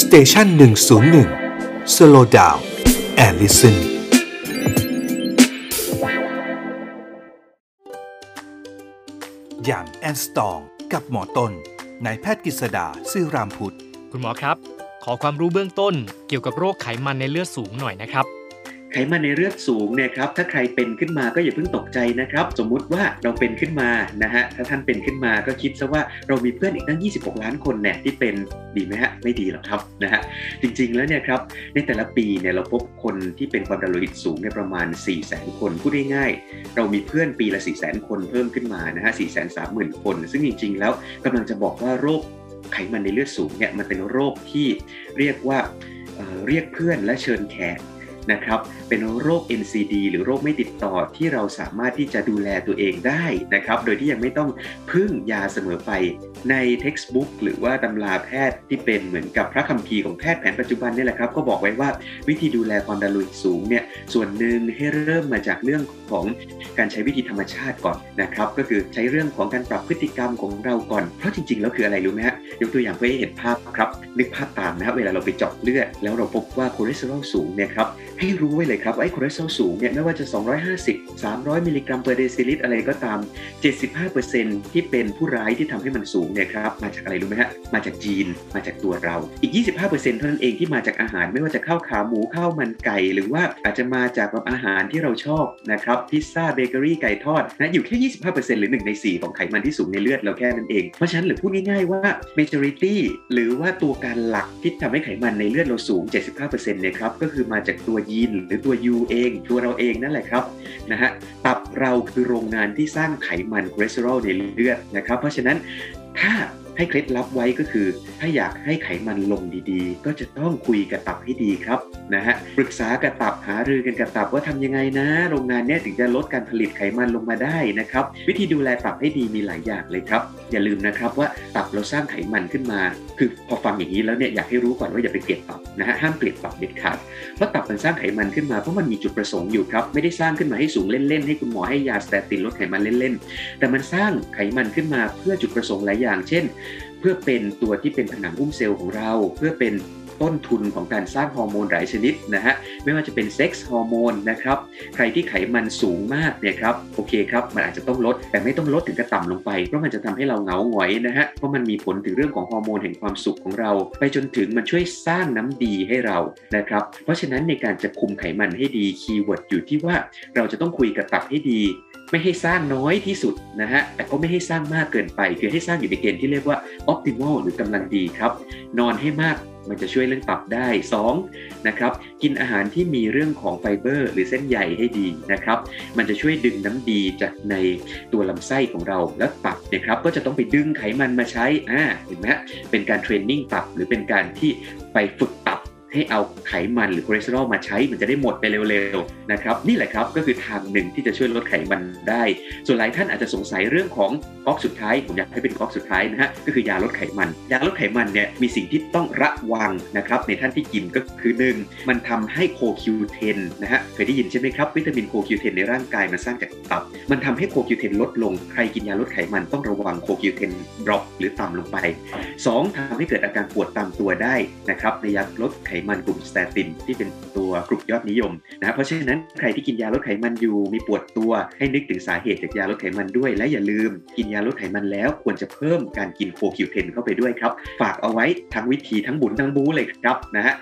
Station หนึ่งศูนย์หนึ่ง slow down and listen Young and Strong กับหมอต้นนายแพทย์กฤษดาซื่อรามพุทธ คุณหมอครับ ขอความรู้เบื้องต้นเกี่ยวกับโรคไขมันในเลือดสูงหน่อยนะครับ ไขมันในเลือดสูงเนี่ยครับถ้าใครเป็นขึ้นมาก็อย่าเพิ่งตกใจนะครับ สมมุติว่าเราเป็นขึ้นมานะฮะถ้าท่านเป็นขึ้นมาก็คิดซะว่าเรามีเพื่อนอีกตั้ง 26 ล้านคนเนี่ยที่เป็นดีไหมฮะไม่ดีหรอกครับนะฮะจริงๆแล้วเนี่ยครับในแต่ละปีเนี่ยเราพบคนที่เป็นความดันโลหิตสูงเนี่ยประมาณ 4 0 0 0 0คนพูดง่ายๆเรามีเพื่อนปีละ4 0 0 0 0 0 คนเพิ่มขึ้นมานะฮะ4 3 0 0 0 0 คน ซึ่งจริง ๆ แล้วกำลังจะบอกว่าโรคไขมันในเลือดสูงเนี่ยมันเป็นโรคที่เรียกว่าเเรียกเพื่อนและเชิญแขก นะครับเป็นโรค NCD หรือโรคไม่ติดต่อที่เราสามารถที่จะดูแลตัวเองได้นะครับโดยที่ยังไม่ต้องพึ่งยาเสมอไปใน textbook หรือว่าตำราแพทย์ที่เป็นเหมือนกับพระคัมภีร์ของแพทย์แผนปัจจุบันนี่แหละครับก็บอกไว้ว่าวิธีดูแลความดันโลหิตสูงเนี่ยส่วนหนึ่งให้เริ่มมาจากเรื่องของการใช้วิธีธรรมชาติก่อนนะครับก็คือใช้เรื่องของการปรับพฤติกรรมของเราก่อน เพราะจริงๆแล้วคืออะไรรู้ไหมฮะ ยกตัวอย่างเพื่อให้เห็นภาพครับนึกภาพตามนะครับเวลาเราไปเจาะเลือดแล้วเราพบว่าคอเลสเตอรอลสูงเนี่ยครับให้รู้ไว้เลยครับว่าไอ้คอเลสเตอรอลสูงเนี่ยไม่ว่าจะ 250 300 มิลลิกรัมเปอร์เดซิลิตรอะไรก็ตาม 75%ที่เป็นผู้ร้ายที่ทำให้มันสูงเนี่ยครับมาจากอะไรรู้ไหมฮะมาจากยีนมาจากตัวเราอีก 25%เท่านั้นเองที่มาจากอาหารไม่ว่าจะข้าวขาหมูข้าวมันไก่ หรือว่าอาจจะมาจากแบบอาหารที่เราชอบนะครับพิซซ่าเบเกอรี่ไก่ทอดนะอยู่แค่ 25%หรือ1ใน4 ของไขมันที่สูงในเลือดเราแค่นั้นเองเพราะฉะนั้นหรือพูดง่ายๆว่า majority หรือว่าตัวการหลักที่ทำให้ไขมันในเลือดเราสูง 75%เนี่ยครับ ก็คือมาจากตัวยีนหรือตัวยูเอง ตัวเราเองนั่นแหละครับนะฮะ ตับเราคือโรงงานที่สร้างไขมันคอเลสเตอรอลในเลือดนะครับ เพราะฉะนั้นถ้า ให้เคล็ดลับไว้ก็คือ ถ้าอยากให้ไขมันลงดีๆ ก็จะต้องคุยกับตับให้ดีครับนะฮะปรึกษากับตับหารือกันกับตับว่าทำยังไงนะ โรงงานเนี้ยถึงจะลดการผลิตไขมันลงมาได้นะครับ วิธีดูแลตับให้ดีมีหลายอย่างเลยครับ อย่าลืมนะครับว่าตับเราสร้างไขมันขึ้นมา คือพอฟังอย่างนี้แล้วเนี่ยอยากให้รู้ก่อนว่าอย่าไปเกลียดตับนะฮะห้ามเกลียดตับเด็ดขาดเพราะตับมันสร้างไขมันขึ้นมาเพราะมันมีจุดประสงค์อยู่ครับไม่ได้สร้างขึ้นมาให้สูงเล่นๆให้คุณหมอให้ยา statin ลดไขมันเล่นๆแต่มันสร้างไขมันขึ้นมาเพื่อจุดประสงค์หลายอย่าง เช่น เพื่อเป็นตัวที่เป็นผนังหุ้มเซลล์ของเรา เพื่อเป็นต้นทุนของการสร้างฮอร์โมนหลายชนิดนะฮะไม่ว่าจะเป็นเซ็กซ์ฮอร์โมนนะครับใครที่ไขมันสูงมากเนี่ยครับโอเคครับมันอาจจะต้องลด แต่ไม่ต้องลดถึงกะต่ำลงไป เพราะมันจะทำให้เราเหงาหงอยนะฮะเพราะมันมีผลถึงเรื่องของฮอร์โมนแห่งความสุขของเรา ไปจนถึงมันช่วยสร้างน้ำดีให้เรานะครับเพราะฉะนั้นในการจะคุมไขมันให้ดี keyword อยู่ที่ว่าเราจะต้องคุยกับตับให้ดี ไม่ให้สร้างน้อยที่สุดนะฮะ แต่ก็ไม่ให้สร้างมากเกินไป คือให้สร้างอยู่ในเกณฑ์ที่เรียกว่า optimal หรือกำลังดีครับ นอนให้มากมันจะช่วยเรื่องตับได้ 2. นะครับ กินอาหารที่มีเรื่องของไฟเบอร์ หรือเส้นใยให้ดีนะครับ มันจะช่วยดึงน้ำดีจากในตัวลำไส้ของเรา และตับนะครับ ก็จะต้องไปดึงไขมันมาใช้ อ่า เห็นไหมเป็นการ training ตับหรือเป็นการที่ไปฝึกต ให้เอาไขมันหรือคอเลสเตอรอลมาใช้มันจะได้หมดไปเร็วๆนะครับนี่แหละครับก็คือทางหนึ่งที่จะช่วยลดไขมันได้ ส่วนหลายท่านอาจจะสงสัยเรื่องของก๊อกสุดท้ายผมอยากให้เป็นก๊อกสุดท้ายนะฮะก็คือยาลดไขมัน ยาลดไขมันเนี่ยมีสิ่งที่ต้องระวังนะครับในท่านที่กินก็คือหนึ่งมันทำให้โคคิวเทนนะฮะเคยได้ยินใช่ไหมครับวิตามินโคคิวเทนในร่างกายมันสร้างจากตับ มันทำให้โคคิวเทนลดลงใครกินยาลดไขมันต้องระวังโคคิวเทนdrop หรือต่ำลงไป 2. ทำให้เกิดอาการปวดตามตัวได้นะครับในยาลดไขมันกลุ่ม statin ที่เป็นตัวกลุ่มยอดนิยมนะเพราะฉะนั้นใครที่กินยาลดไขมันอยู่มีปวดตัวให้นึกถึงสาเหตุจากยาลดไขมันด้วย และอย่าลืมกินยาลดไขมันแล้วควรจะเพิ่มการกินโคคิวเทนเข้าไปด้วยครับ ฝากเอาไว้ทั้งวิธีทั้งบุ๋นทั้งบู๊เลยครับนะฮะ